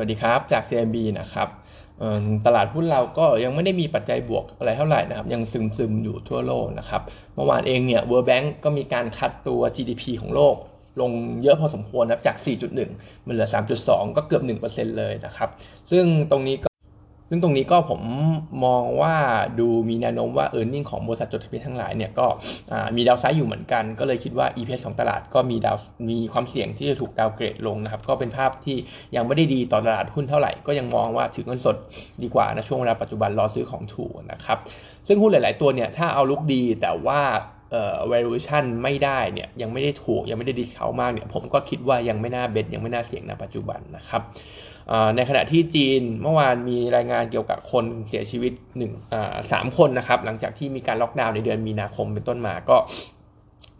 วัสดีครับ จาก CMB นะครับตลาดหุ้นเราก็ยังไม่ได้มีปัจจัยบวกอะไรเท่าไหร่นะครับ ยังซึมซึมอยู่ทั่วโลกนะครับ เมื่อวานเองเนี่ย World Bank ก็มีการคัดตัว GDP ของโลก ลงเยอะพอสมควรนะจาก 4.1 มันเหลือ 3.2 ก็เกือบ 1%เลยนะครับ ซึ่งตรงนี้ก็ ซึ่งตรงนี้ก็ผมมองว่าดูมีแนวโน้มว่า e a r n i n g ของบริษัทจดทะเบียนทั้งหลายเนี่ยก็มีดาวไซด์อยู่เหมือนกัน ก็เลยคิดว่า EPS ของตลาดก็มีดาวมีความเสี่ยงที่จะถูกดาวเกรดลงนะครับ ก็เป็นภาพที่ยังไม่ได้ดีต่อตลาดหุ้นเท่าไหร่ ก็ยังมองว่าถือเงินสดดีกว่านะช่วงเวลาปัจจุบันรอซื้อของถูกนะครับ ซึ่งหุ้นหลาย ๆ ตัวเนี่ยถ้าเอาลุกดีแต่ว่า valuation ไม่ได้เนี่ยยังไม่ได้ถูกยังไม่ได้ดิสเขามากเนี่ยผมก็คิดว่ายังไม่น่าเบ็ดยังไม่น่าเสี่ยงในปัจจุบันนะครับในขณะที่จีนเมื่อวานมีรายงานเกี่ยวกับคนเสียชีวิต1สามคนนะครับหลังจากที่มีการล็อกดาวน์ในเดือนมีนาคมเป็นต้นมาก็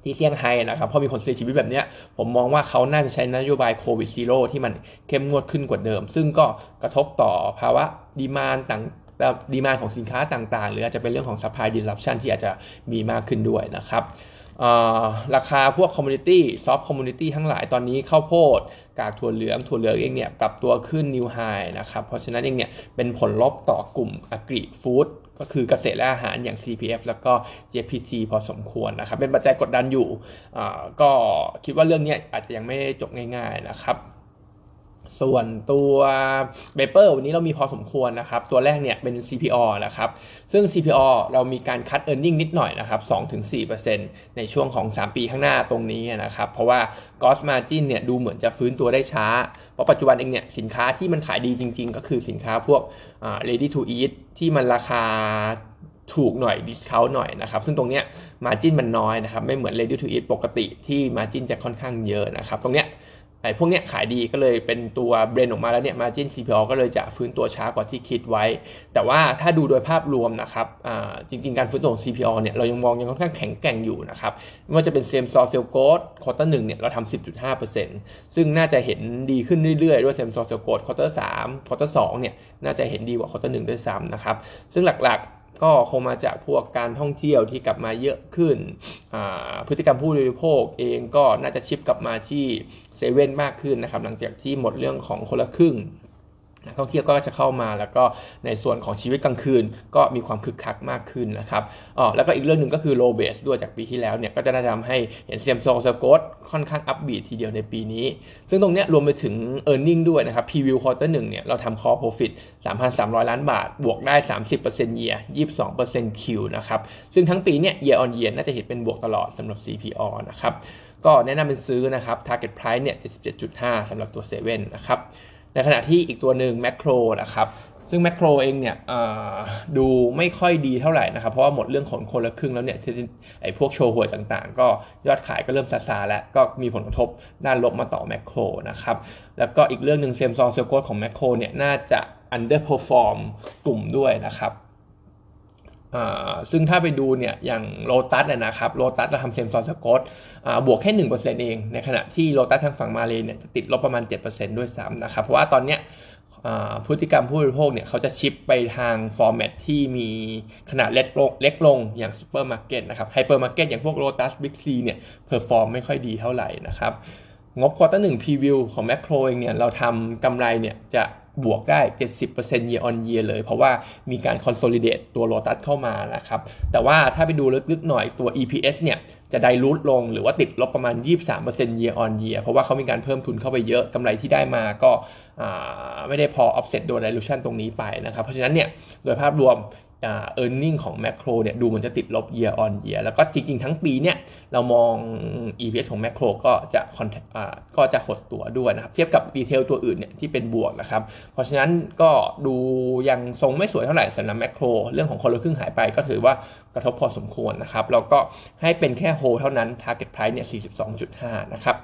ที่เซี่ยงไฮ้นะครับพอมีคนเสียชีวิตแบบนี้ผมมองว่าเขาน่าจะใช้นโยบายโควิด zero ที่มันเข้มงวดขึ้นกว่าเดิม ซึ่งก็กระทบต่อภาวะ demand ต่าง demand ของสินค้าต่างๆ หรืออาจจะเป็นเรื่องของ supply disruption ที่อาจจะมีมากขึ้นด้วยนะครับราคาพวก commodity soft commodity ทั้งหลายตอนนี้ข้าวโพดกากถั่วเหลืองถั่วเหลืองเองเนี่ยปรับตัวขึ้น new high นะครับ เพราะฉะนั้นเองเนี่ยเป็นผลลบต่อกลุ่ม agri foodก็คือเกษตรและอาหารอย่าง CPF แล้วก็ JPT พอสมควรนะครับ เป็นปัจจัยกดดันอยู่ ก็คิดว่าเรื่องนี้อาจจะยังไม่จบง่าย ๆนะครับ ส่วนตัวเบเปอร์วันนี้เรามีพอสมควรนะครับ ตัวแรกเนี่ยเป็น CPO นะครับ ซึ่ง CPO เรามีการคัด e a r n i n g นิดหน่อยนะครับ 2-4%ในช่วงของ 3 ปีข้างหน้าตรงนี้นะครับ เพราะว่า Gross Margin เนี่ยดูเหมือนจะฟื้นตัวได้ช้า เพราะปัจจุบันเองเนี่ยสินค้าที่มันขายดีจริง ๆ ก็คือสินค้าพวก ready to eat ที่มันราคาถูกหน่อย discount หน่อยนะครับ ซึ่งตรงเนี้ย margin มันน้อยนะครับ ไม่เหมือน ready to eat ปกติที่ margin จะค่อนข้างเยอะนะครับ ตรงเนี้ย ไอ้พวกเนี้ยขายดีก็เลยเป็นตัว blend ออกมาแล้วเนี่ยมาจิน CPO ก็เลยจะฟื้นตัวช้ากว่าที่คิดไว้ แต่ว่าถ้าดูโดยภาพรวมนะครับจริง ๆ การฟื้นตัวของ CPO เนี่ยเรายังมองยังค่อนข้างแข็งแกร่งอยู่นะครับไม่ว่าจะเป็น same store sales growth quarter หนึ่งเนี่ยเราทำ 10.5%ซึ่งน่าจะเห็นดีขึ้นเรื่อยๆ ด้วย same store sales growth quarter สาม quarter สองเนี่ยน่าจะเห็นดีกว่า quarter หนึ่งด้วยซ้ำนะครับซึ่งหลัก ก็คงมาจากพวกการท่องเที่ยวที่กลับมาเยอะขึ้น พฤติกรรมผู้บริโภคเองก็น่าจะ shift กลับมาที่เซเว่นมากขึ้นนะครับ หลังจากที่หมดเรื่องของคนละครึ่ง นักท่องเที่ยวก็จะเข้ามาแล้วก็ในส่วนของชีวิตกลางคืน ก็มีความคึกคักมากขึ้นนะครับอ๋อแล้วก็อีกเรื่องหนึ่งก็คือ low base ด้วยจากปีที่แล้วเนี่ยก็จะน่าจะทำให้เห็น same store sales growth ค่อนข้าง upbeat ทีเดียวในปีนี้ ซึ่งตรงนี้รวมไปถึง e a r n i n g ด้วยนะครับ preview quarter หนึ่งเนี่ยเราทำ core profit 3,300 ล้านบาท บวกได้ 30% year 22% Q นะครับ ซึ่งทั้งปีเนี่ย year on year น่าจะเห็นเป็นบวกตลอดสำหรับ CPALL นะครับ ก็แนะนำเป็นซื้อนะครับ target price เนี่ย 77.5สำหรับตัว7นะครับ ในขณะที่อีกตัวหนึ่งแมคโครนะครับซึ่งแมคโครเองเนี่ยดูไม่ค่อยดีเท่าไหร่นะครับ เพราะว่าหมดเรื่องของคนละครึ่งแล้วเนี่ยไอ้พวกโชห่วยต่างๆ ก็ยอดขายก็เริ่มซาซาแล้ว ก็มีผลกระทบด้านลบมาต่อแมคโครนะครับ แล้วก็อีกเรื่องหนึ่ง same store sales growth ของแมคโครเนี่ยน่าจะ underperform กลุ่มด้วยนะครับ ซึ่งถ้าไปดูเนี่ยอย่างโลตัสนะครับโลตัสเราทำ same store sales growth บวกแค่หนึ่งเปอร์เซ็นต์เอง ในขณะที่โลตัสทางฝั่งมาเลยเนี่ยจะติดลบประมาณ 7%ด้วยซ้ำนะครับ เพราะว่าตอนเนี้ยพฤติกรรมผู้บริโภคเนี่ยเขาจะ shift ไปทาง format ที่มีขนาดเล็กลงเล็กลงอย่างซูเปอร์มาร์เก็ตนะครับไฮเปอร์มาร์เก็ตอย่างพวกโลตัสบิ๊กซีเนี่ย perform ไม่ค่อยดีเท่าไหร่นะครับงบ quarter หนึ่ง preview ของแมคโครเองเนี่ยเราทำกำไรเนี่ยจะ บวกได้ 70% year on year เลย เพราะว่ามีการ consolidate ตัว Lotus เข้ามานะครับ แต่ว่าถ้าไปดูลึกๆหน่อยตัว EPS เนี่ย จะ dilute ลงหรือว่าติดลบประมาณ 23% year on year เพราะว่าเขามีการเพิ่มทุนเข้าไปเยอะกำไรที่ได้มาก็ไม่ได้พอ offset โดย dilution ตรงนี้ไปนะครับ เพราะฉะนั้นเนี่ย โดยภาพรวมเออร์เน็งของแมคโครเนี่ยดูมันจะติดลบ year on year แล้วก็จริง ๆ ทั้งปีเนี่ยเรามอง EPS ของแมคโครก็จะก็จะหดตัวด้วยนะครับ เทียบกับดีเทลตัวอื่นเนี่ยที่เป็นบวกนะครับเพราะฉะนั้นก็ดูยังทรงไม่สวยเท่าไหร่สำหรับแมคโครเรื่องของคนละครึ่งหายไปก็ถือว่ากระทบพอสมควรนะครับแล้วก็ให้เป็นแค่โฮเท่านั้น target price เนี่ย 42.5 นะครับ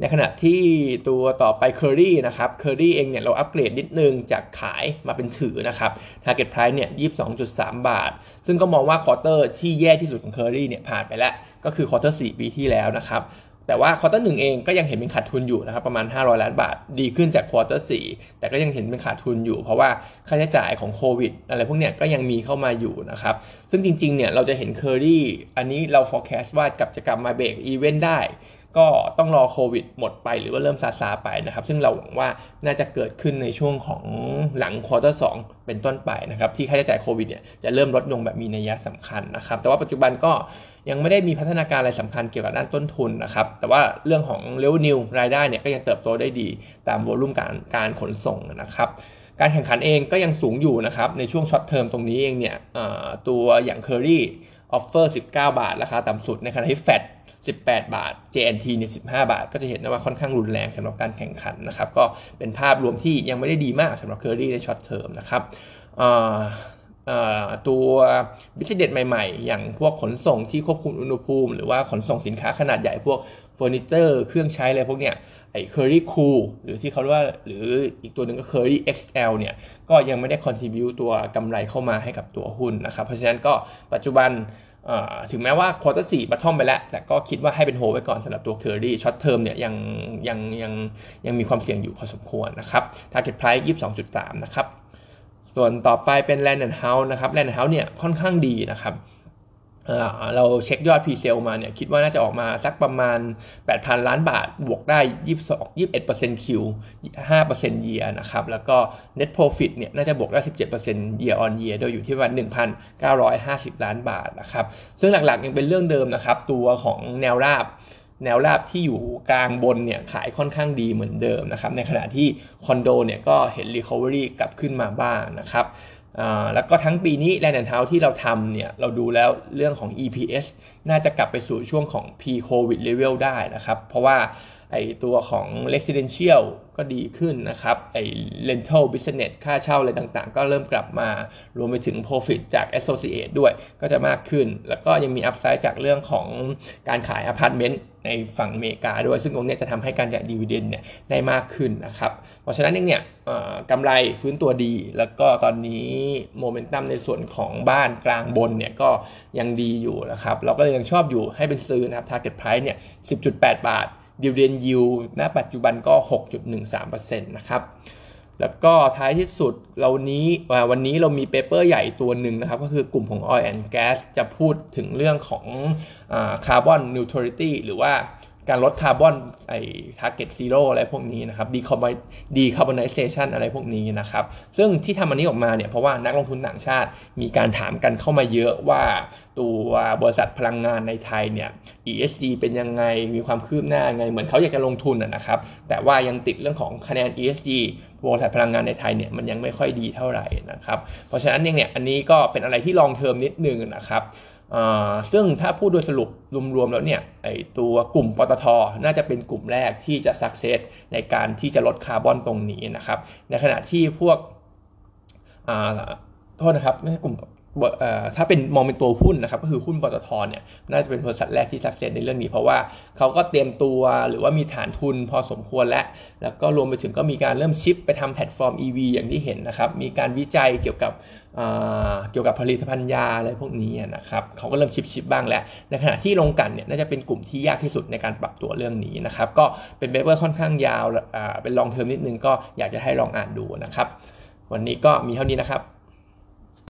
ในขณะที่ตัวต่อไป Kerry นะครับ Kerry เองเนี่ยเราอัปเกรดนิดนึงจากขายมาเป็นถือนะครับ Target Price เนี่ย 22.3 บาท ซึ่งก็มองว่า quarter ที่แย่ที่สุดของ Kerry เนี่ยผ่านไปแล้ว ก็คือ quarter 4ปีที่แล้วนะครับ แต่ว่า quarter หนึ่งเองก็ยังเห็นเป็นขาดทุนอยู่นะครับประมาณ 500 ล้านบาทดีขึ้นจาก quarter สี่แต่ก็ยังเห็นเป็นขาดทุนอยู่ เพราะว่าค่าใช้จ่ายของโควิดอะไรพวกเนี้ยก็ยังมีเข้ามาอยู่นะครับ ซึ่งจริงๆเนี่ยเราจะเห็นเคอรี่อันนี้เรา forecast ว่ากับจะกลับมา break even ได้ ก็ต้องรอโควิดหมดไปหรือว่าเริ่มซาซาไปนะครับ ซึ่งเราหวังว่าน่าจะเกิดขึ้นในช่วงของหลังควอเตอร์สเป็นต้นไปนะครับที่ค่าใช้จ่ายโควิดเนี่ยจะเริ่มลดลงแบบมีนัยสำคัญนะครับ แต่ว่าปัจจุบันก็ ยังไม่ได้มีพัฒนาการอะไรสำคัญเกี่ยวกับด้านต้นทุนนะครับ แต่ว่าเรื่องของ revenue รายได้เนี่ยก็ยังเติบโตได้ดีตาม volume การการขนส่งนะครับการแข่งขันเองก็ยังสูงอยู่นะครับในช่วง short term ตรงนี้เองเนี่ยตัวอย่าง Curry ออฟเฟอร์19 บาท ราคาต่ำสุดในขณะที่แฟด18 บาท J&T เนี่ย15 บาท ก็จะเห็นว่าค่อนข้างรุนแรงสำหรับการแข่งขันนะครับ ก็เป็นภาพรวมที่ยังไม่ได้ดีมากสำหรับ Curry ในช็อตเทอมนะครับ ตัว business ใหม่ๆ อย่างพวกขนส่งที่ควบคุมอุณหภูมิ หรือว่าขนส่งสินค้าขนาดใหญ่พวกเฟอร์นิเจอร์เครื่องใช้อะไรพวกเนี้ยไอ้ Kerry Cool หรือที่เขาเรียกว่าหรืออีกตัวหนึ่งก็ Kerry XL เนี่ยก็ยังไม่ได้ contribute ตัวกำไรเข้ามาให้กับตัวหุ้นนะครับ เพราะฉะนั้นก็ปัจจุบันถึงแม้ว่า quarter สี่ bottom ไปแล้ว แต่ก็คิดว่าให้เป็นโฮไว้ก่อนสำหรับตัว Kerry short term เนี่ยยังยังยังยังมีความเสี่ยงอยู่พอสมควรนะครับ Target Price 22.3 นะครับ ส่วนต่อไปเป็น Land and House นะครับ Land and House เนี่ยค่อนข้างดีนะครับเราเช็คยอด presale มาเนี่ยคิดว่าน่าจะออกมาสักประมาณ 8,000 ล้านบาท บวกได้ 22 21% Q 5% year นะครับ แล้วก็ net profit เนี่ยน่าจะบวกได้ 17% year on year โดยอยู่ที่ประมาณ1,950 ล้านบาทนะครับ ซึ่งหลักๆยังเป็นเรื่องเดิมนะครับ ตัวของแนวราบ แนวราบที่อยู่กลางบนเนี่ยขายค่อนข้างดีเหมือนเดิมนะครับ ในขณะที่คอนโดเนี่ยก็เห็น recovery กลับขึ้นมาบ้างนะครับแล้วก็ทั้งปีนี้แลนด์เฮ้าที่เราทำเนี่ยเราดูแล้วเรื่องของ EPS น่าจะกลับไปสู่ช่วงของ pre-COVID level ได้นะครับ เพราะว่า ไอตัวของ residential ก็ดีขึ้นนะครับ ไอ rental business ค่าเช่าอะไรต่างๆ ก็เริ่มกลับมา รวมไปถึง profit จาก associate ด้วยก็จะมากขึ้น แล้วก็ยังมี upside จากเรื่องของการขายอพาร์ตเมนต์ในฝั่งอเมริกาด้วย ซึ่งตรงนี้จะทำให้การจ่าย dividend เนี่ยได้มากขึ้นนะครับ เพราะฉะนั้นเนี่ยกำไรฟื้นตัวดี แล้วก็ตอนนี้โมเมนตัมในส่วนของบ้านกลางบนเนี่ยก็ยังดีอยู่นะครับ เราก็ยังชอบอยู่ให้เป็นซื้อนะครับ target price เนี่ย 10.8 บาท ดิวเดนยิวณปัจจุบันก็ 6.13%นะครับแล้วก็ท้ายที่สุดเรานี้วันนี้เรามี paper ใหญ่ตัวหนึ่งนะครับ ก็คือกลุ่มของ Oil and Gas จะพูดถึงเรื่องของ carbon neutrality หรือว่า การลดคาร์บอนไอ้ target zero อะไรพวกนี้นะครับ decarbonization อะไรพวกนี้นะครับ ซึ่งที่ทำอันนี้ออกมาเนี่ยเพราะว่านักลงทุนต่างชาติมีการถามกันเข้ามาเยอะว่าตัวบริษัทพลังงานในไทยเนี่ย ESG เป็นยังไงมีความคืบหน้าไง เหมือนเขาอยากจะลงทุนนะครับ แต่ว่ายังติดเรื่องของคะแนน ESG บริษัทพลังงานในไทยเนี่ยมันยังไม่ค่อยดีเท่าไหร่นะครับ เพราะฉะนั้นเนี่ยอันนี้ก็เป็นอะไรที่ลองเทอมนิดนึงนะครับ ซึ่งถ้าพูดโดยสรุปรวมๆแล้วเนี่ยไอตัวกลุ่มปตท น่าจะเป็นกลุ่มแรกที่จะ success ในการที่จะลดคาร์บอนตรงนี้นะครับ ในขณะที่ขอโทษนะครับไม่ใช่กลุ่ม ถ้าเป็นมองเป็นตัวหุ้นนะครับก็คือหุ้นปตทเนี่ยน่าจะเป็นบริษัทแรกที่ success ในเรื่องนี้ เพราะว่าเขาก็เตรียมตัวหรือว่ามีฐานทุนพอสมควรแล้วแล้วก็รวมไปถึงก็มีการเริ่ม shift ไปทำแพลตฟอร์ม EV อย่างที่เห็นนะครับ มีการวิจัยเกี่ยวกับเกี่ยวกับผลิตภัณฑ์ยาอะไรพวกนี้นะครับเขาก็เริ่ม shift shift บ้างแล้ว ในขณะที่ลงกันเนี่ยน่าจะเป็นกลุ่มที่ยากที่สุดในการปรับตัวเรื่องนี้นะครับก็เป็นเปเปอร์ค่อนข้างยาวเป็นลองเทอมนิดนึงก็อยากจะให้ลองอ่านดูนะครับวันนี้ก็มีเท่านี้นะครับ